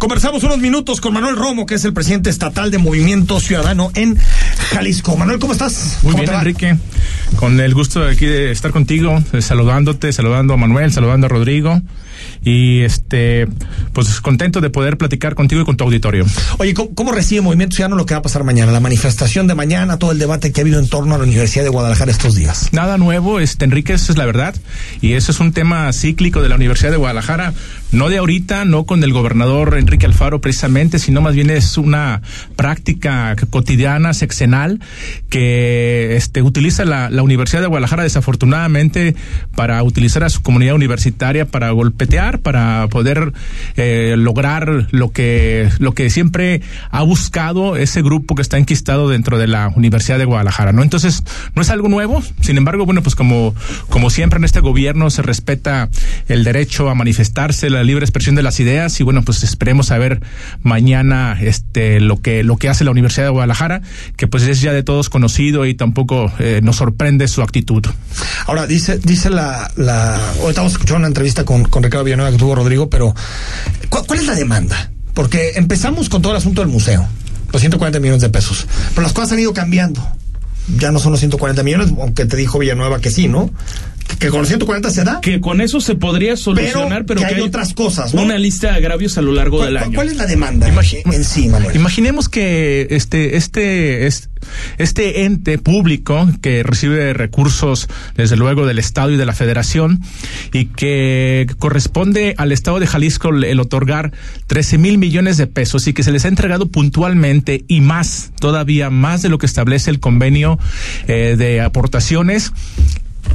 Conversamos unos minutos con Manuel Romo, que es el presidente estatal de Movimiento Ciudadano en Jalisco. Manuel, ¿cómo estás? Muy bien, Enrique. Con el gusto de aquí de estar contigo, eh, saludándote, saludando a Manuel, saludando a Rodrigo y este pues contento de poder platicar contigo y con tu auditorio. Oye, ¿cómo, recibe Movimiento Ciudadano lo que va a pasar mañana? La manifestación de mañana, todo el debate que ha habido en torno a la Universidad de Guadalajara estos días. Nada nuevo, este Enrique, eso es la verdad. Y eso es un tema cíclico de la Universidad de Guadalajara, no de ahorita, no con el gobernador Enrique Alfaro precisamente, sino más bien es una práctica cotidiana, sexenal, que este utiliza la, la Universidad de Guadalajara desafortunadamente para utilizar a su comunidad universitaria para para poder eh, lograr lo que, lo que siempre ha buscado ese grupo que está enquistado dentro de la Universidad de Guadalajara, ¿no? Entonces, no es algo nuevo, sin embargo, bueno, pues como, como siempre en este gobierno se respeta el derecho a manifestarse, la libre expresión de las ideas y bueno, pues esperemos a ver mañana este lo que lo que hace la Universidad de Guadalajara, que pues es ya de todos conocido y tampoco eh, nos sorprende su actitud. Ahora dice dice la la hoy estamos escuchando una entrevista con con Ricardo Villanueva que tuvo Rodrigo, pero ¿cuál, es la demanda? Porque empezamos con todo el asunto del museo, los 140 millones de pesos, pero las cosas han ido cambiando. Ya no son los 140 millones, aunque te dijo Villanueva que sí, ¿no? Que con los 140 se da. Que con eso se podría solucionar, pero, que, hay, otras cosas, ¿no? Una lista de agravios a lo largo del año. ¿Cuál es la demanda en sí, Manuel? Imaginemos que este, este, este ente público que recibe recursos, desde luego, del Estado y de la Federación, y que corresponde al Estado de Jalisco el otorgar 13 mil millones de pesos y que se les ha entregado puntualmente y más, todavía más de lo que establece el convenio eh, de aportaciones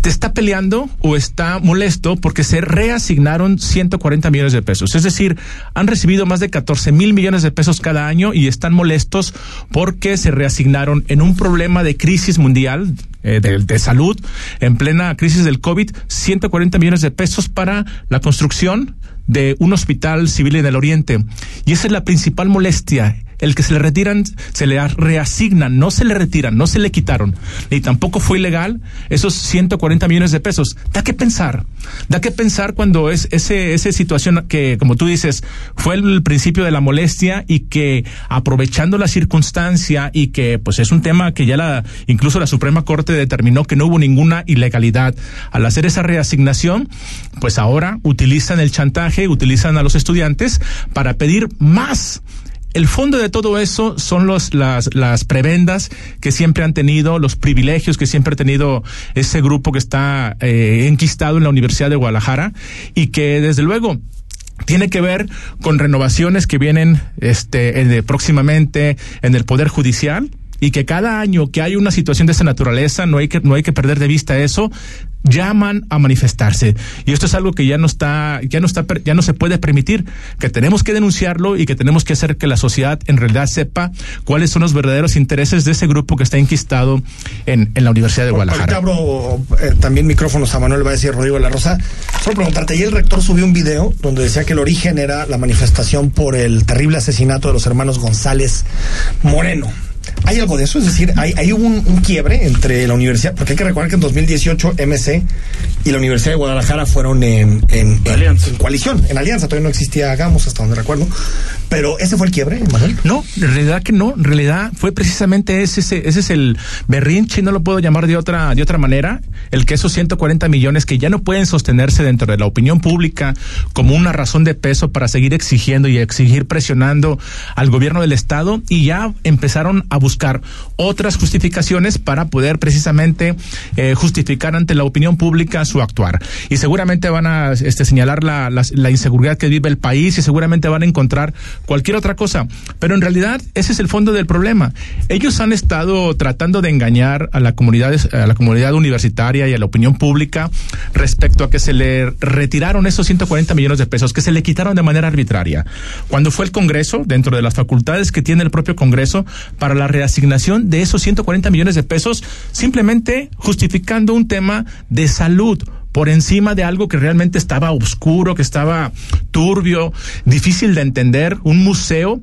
te está peleando o está molesto porque se reasignaron 140 millones de pesos. Es decir, han recibido más de 14 mil millones de pesos cada año y están molestos porque se reasignaron en un problema de crisis mundial eh, de, de, salud, en plena crisis del COVID, 140 millones de pesos para la construcción de un hospital civil en el Oriente. Y esa es la principal molestia el que se le retiran, se le reasignan, no se le retiran, no se le quitaron, ni tampoco fue ilegal esos 140 millones de pesos. Da que pensar, da que pensar cuando es ese, esa situación que, como tú dices, fue el principio de la molestia y que aprovechando la circunstancia y que pues es un tema que ya la, incluso la Suprema Corte determinó que no hubo ninguna ilegalidad al hacer esa reasignación, pues ahora utilizan el chantaje, utilizan a los estudiantes para pedir más el fondo de todo eso son los, las, las prebendas que siempre han tenido, los privilegios que siempre ha tenido ese grupo que está eh, enquistado en la Universidad de Guadalajara y que desde luego tiene que ver con renovaciones que vienen este, próximamente en el Poder Judicial y que cada año que hay una situación de esa naturaleza no hay que no hay que perder de vista eso llaman a manifestarse y esto es algo que ya no está ya no está ya no se puede permitir que tenemos que denunciarlo y que tenemos que hacer que la sociedad en realidad sepa cuáles son los verdaderos intereses de ese grupo que está enquistado en, en la Universidad de Guadalajara. abro eh, también micrófonos a Manuel Valles y Rodrigo de la Rosa. Solo preguntarte, y el rector subió un video donde decía que el origen era la manifestación por el terrible asesinato de los hermanos González Moreno. ¿Hay algo de eso? Es decir, ¿hay, hay un, quiebre entre la universidad? Porque hay que recordar que en 2018 MC y la Universidad de Guadalajara fueron en, en, coalición, en alianza. Todavía no existía Gamos, hasta donde recuerdo. Pero ese fue el quiebre, Manuel. No, en realidad que no. En realidad fue precisamente ese, ese, ese es el berrinche, no lo puedo llamar de otra, de otra manera, el que esos 140 millones que ya no pueden sostenerse dentro de la opinión pública como una razón de peso para seguir exigiendo y exigir presionando al gobierno del Estado y ya empezaron a buscar otras justificaciones para poder precisamente eh, justificar ante la opinión pública su actuar. Y seguramente van a este, señalar la, la, inseguridad que vive el país y seguramente van a encontrar cualquier otra cosa. Pero en realidad ese es el fondo del problema. Ellos han estado tratando de engañar a la comunidad, a la comunidad universitaria y a la opinión pública respecto a que se le retiraron esos 140 millones de pesos, que se le quitaron de manera arbitraria. Cuando fue el Congreso, dentro de las facultades que tiene el propio Congreso, para la reasignación de esos 140 millones de pesos, simplemente justificando un tema de salud por encima de algo que realmente estaba oscuro, que estaba turbio, difícil de entender, un museo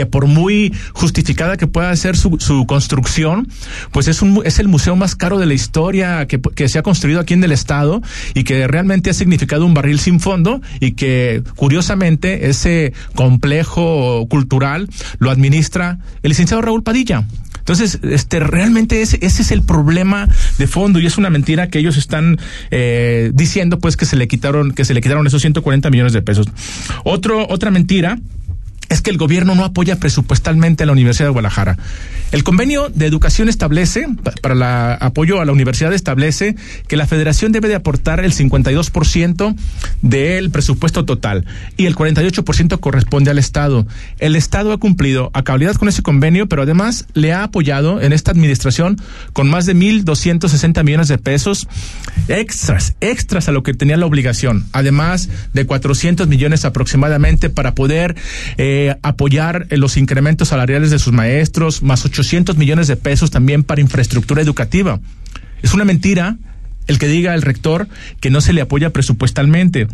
que por muy justificada que pueda ser su, su construcción, pues es un es el museo más caro de la historia que, se ha construido aquí en el estado y que realmente ha significado un barril sin fondo y que curiosamente ese complejo cultural lo administra el licenciado Raúl Padilla. Entonces, este, realmente ese, ese es el problema de fondo y es una mentira que ellos están eh, diciendo, pues, que se le quitaron, que se le quitaron esos 140 millones de pesos. Otro, otra mentira es que el gobierno no apoya presupuestalmente a la Universidad de Guadalajara. El convenio de educación establece, para el apoyo a la universidad establece que la federación debe de aportar el 52% del presupuesto total y el 48% corresponde al Estado. El Estado ha cumplido a cabalidad con ese convenio, pero además le ha apoyado en esta administración con más de 1.260 millones de pesos extras, extras a lo que tenía la obligación, además de 400 millones aproximadamente para poder eh, apoyar los incrementos salariales de sus maestros, más 800 millones de pesos también para infraestructura educativa. Es una mentira el que diga el rector que no se le apoya presupuestalmente.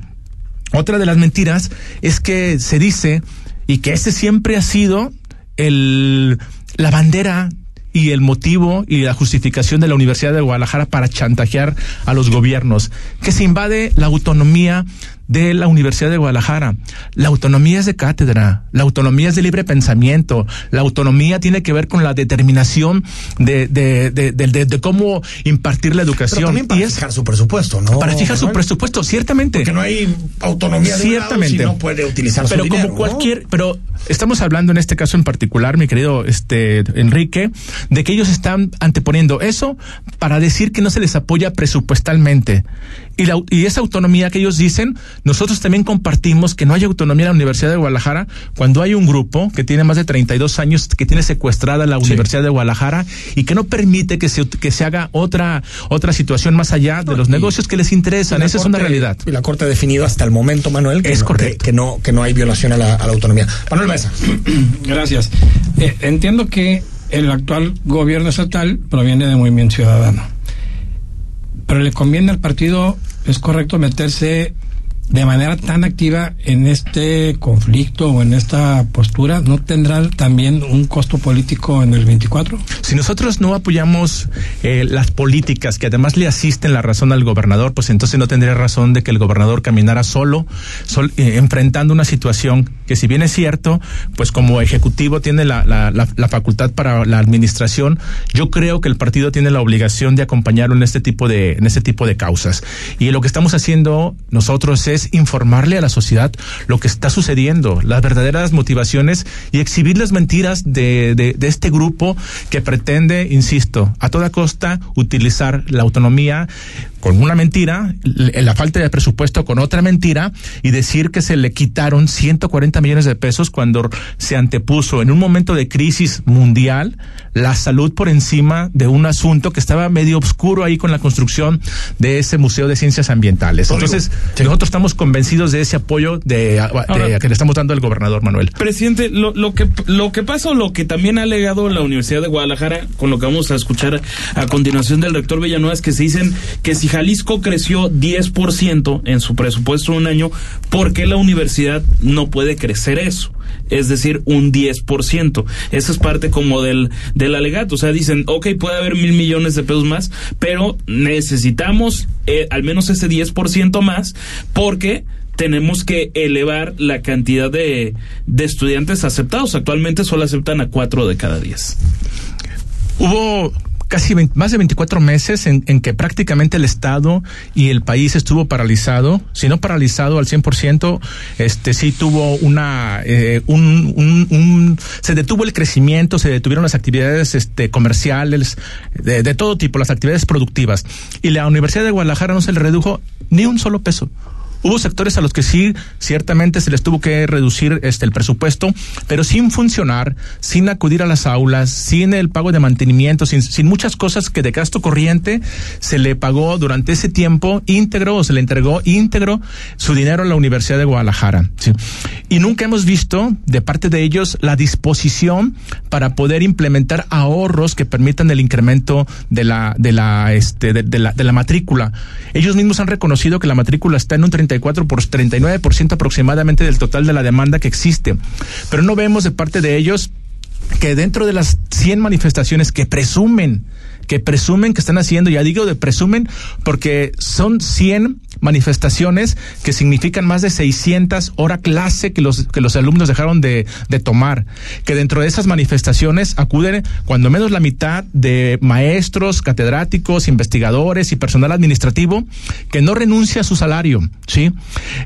Otra de las mentiras es que se dice y que ese siempre ha sido el la bandera y el motivo y la justificación de la Universidad de Guadalajara para chantajear a los gobiernos, que se invade la autonomía de la Universidad de Guadalajara. La autonomía es de cátedra, la autonomía es de libre pensamiento, la autonomía tiene que ver con la determinación de, de, de, de cómo impartir la educación. Pero también para y fijar su presupuesto, ¿no? Para fijar su presupuesto, ciertamente. Porque no hay autonomía de ciertamente. Si no puede utilizar pero su como dinero, cualquier, ¿no? pero estamos hablando en este caso en particular, mi querido este Enrique, de que ellos están anteponiendo eso para decir que no se les apoya presupuestalmente. Y, la, y esa autonomía que ellos dicen, nosotros también compartimos que no hay autonomía en la Universidad de Guadalajara cuando hay un grupo que tiene más de 32 años que tiene secuestrada la sí. Universidad de Guadalajara y que no permite que se, que se haga otra, otra situación más allá de los y, negocios que les interesan. Esa corte, es una realidad. Y la Corte ha definido hasta el momento, Manuel, que, es no, correcto. que, no, que no hay violación a la, a la autonomía. Manuel Mesa. Gracias. Eh, entiendo que el actual gobierno estatal proviene de Movimiento Ciudadano pero le conviene al partido, es correcto meterse de manera tan activa en este conflicto o en esta postura, ¿no tendrá también un costo político en el 24? Si nosotros no apoyamos eh, las políticas que además le asisten la razón al gobernador, pues entonces no tendría razón de que el gobernador caminara solo, sol, eh, enfrentando una situación que si bien es cierto, pues como ejecutivo tiene la, facultad para la administración, yo creo que el partido tiene la obligación de acompañarlo en este tipo de, en este tipo de causas. Y lo que estamos haciendo nosotros es es informarle a la sociedad lo que está sucediendo, las verdaderas motivaciones y exhibir las mentiras de, de, de este grupo que pretende, insisto, a toda costa utilizar la autonomía con una mentira, la falta de presupuesto con otra mentira y decir que se le quitaron 140 millones de pesos cuando se antepuso en un momento de crisis mundial la salud por encima de un asunto que estaba medio oscuro ahí con la construcción de ese Museo de Ciencias Ambientales. Entonces, sí. nosotros estamos convencidos de ese apoyo de, que le estamos dando al gobernador Manuel. Presidente, lo, lo, que, lo que pasa lo que también ha alegado la Universidad de Guadalajara, con lo que vamos a escuchar a continuación del rector Villanueva, es que se dicen que si Jalisco creció 10% en su presupuesto un año, ¿por qué la universidad no puede crecer eso? Es decir, un 10%. Esa es parte como del, del alegato. O sea, dicen, ok, puede haber mil millones de pesos más, pero necesitamos eh, al menos ese 10% más porque tenemos que elevar la cantidad de, de estudiantes aceptados. Actualmente solo aceptan a cuatro de cada diez. Hubo casi 20, más de 24 meses en, en, que prácticamente el Estado y el país estuvo paralizado, si no paralizado al 100%, este sí tuvo una, eh, un, un, un, se detuvo el crecimiento, se detuvieron las actividades este, comerciales, de, de todo tipo, las actividades productivas. Y la Universidad de Guadalajara no se le redujo ni un solo peso. Hubo sectores a los que sí, ciertamente se les tuvo que reducir este el presupuesto, pero sin funcionar, sin acudir a las aulas, sin el pago de mantenimiento, sin, sin muchas cosas que de gasto corriente se le pagó durante ese tiempo íntegro o se le entregó íntegro su dinero a la Universidad de Guadalajara. Y nunca hemos visto de parte de ellos la disposición para poder implementar ahorros que permitan el incremento de la, de la, este, de, de la, de la matrícula. Ellos mismos han reconocido que la matrícula está en un 30 34 por 39% aproximadamente del total de la demanda que existe. Pero no vemos de parte de ellos que dentro de las 100 manifestaciones que presumen que presumen que están haciendo, ya digo de presumen, porque son 100 manifestaciones que significan más de 600 horas clase que los, que los alumnos dejaron de, de tomar. Que dentro de esas manifestaciones acuden cuando menos la mitad de maestros, catedráticos, investigadores y personal administrativo que no renuncia a su salario. ¿sí?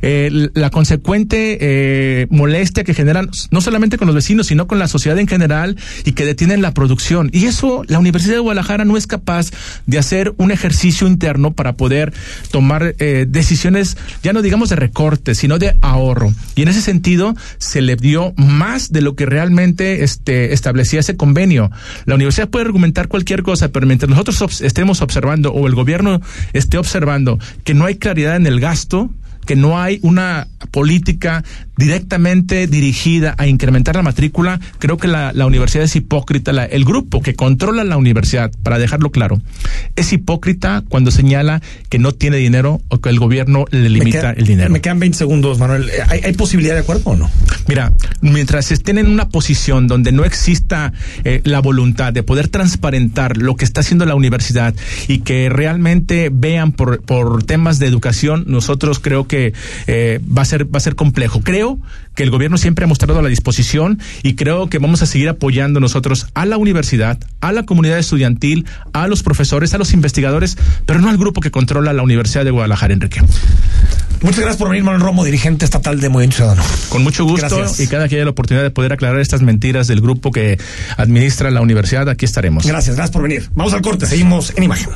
Eh, la consecuente eh, molestia que generan no solamente con los vecinos, sino con la sociedad en general y que detienen la producción. Y eso la Universidad de Guadalajara no es capaz de hacer un ejercicio interno para poder tomar eh, decisiones, ya no digamos de recorte, sino de ahorro. Y en ese sentido se le dio más de lo que realmente este, establecía ese convenio. La universidad puede argumentar cualquier cosa, pero mientras nosotros estemos observando o el gobierno esté observando que no hay claridad en el gasto, que no hay una política directamente dirigida a incrementar la matrícula, creo que la, la universidad es hipócrita. La, el grupo que controla la universidad, para dejarlo claro, es hipócrita cuando señala que no tiene dinero o que el gobierno le limita queda, el dinero. Me quedan 20 segundos, Manuel. ¿Hay, ¿Hay, posibilidad de acuerdo o no? Mira, mientras estén en una posición donde no exista eh, la voluntad de poder transparentar lo que está haciendo la universidad y que realmente vean por, por temas de educación, nosotros creo que eh, va a ser va a ser complejo. Creo que el gobierno siempre ha mostrado la disposición y creo que vamos a seguir apoyando nosotros a la universidad, a la comunidad estudiantil, a los profesores, a los investigadores, pero no al grupo que controla la Universidad de Guadalajara, Enrique. Muchas gracias por venir, Manuel Romo, dirigente estatal de Movimiento Ciudadano. Con mucho gusto gracias. y cada que haya la oportunidad de poder aclarar estas mentiras del grupo que administra la universidad, aquí estaremos. Gracias, gracias por venir. Vamos al corte, seguimos en imagen.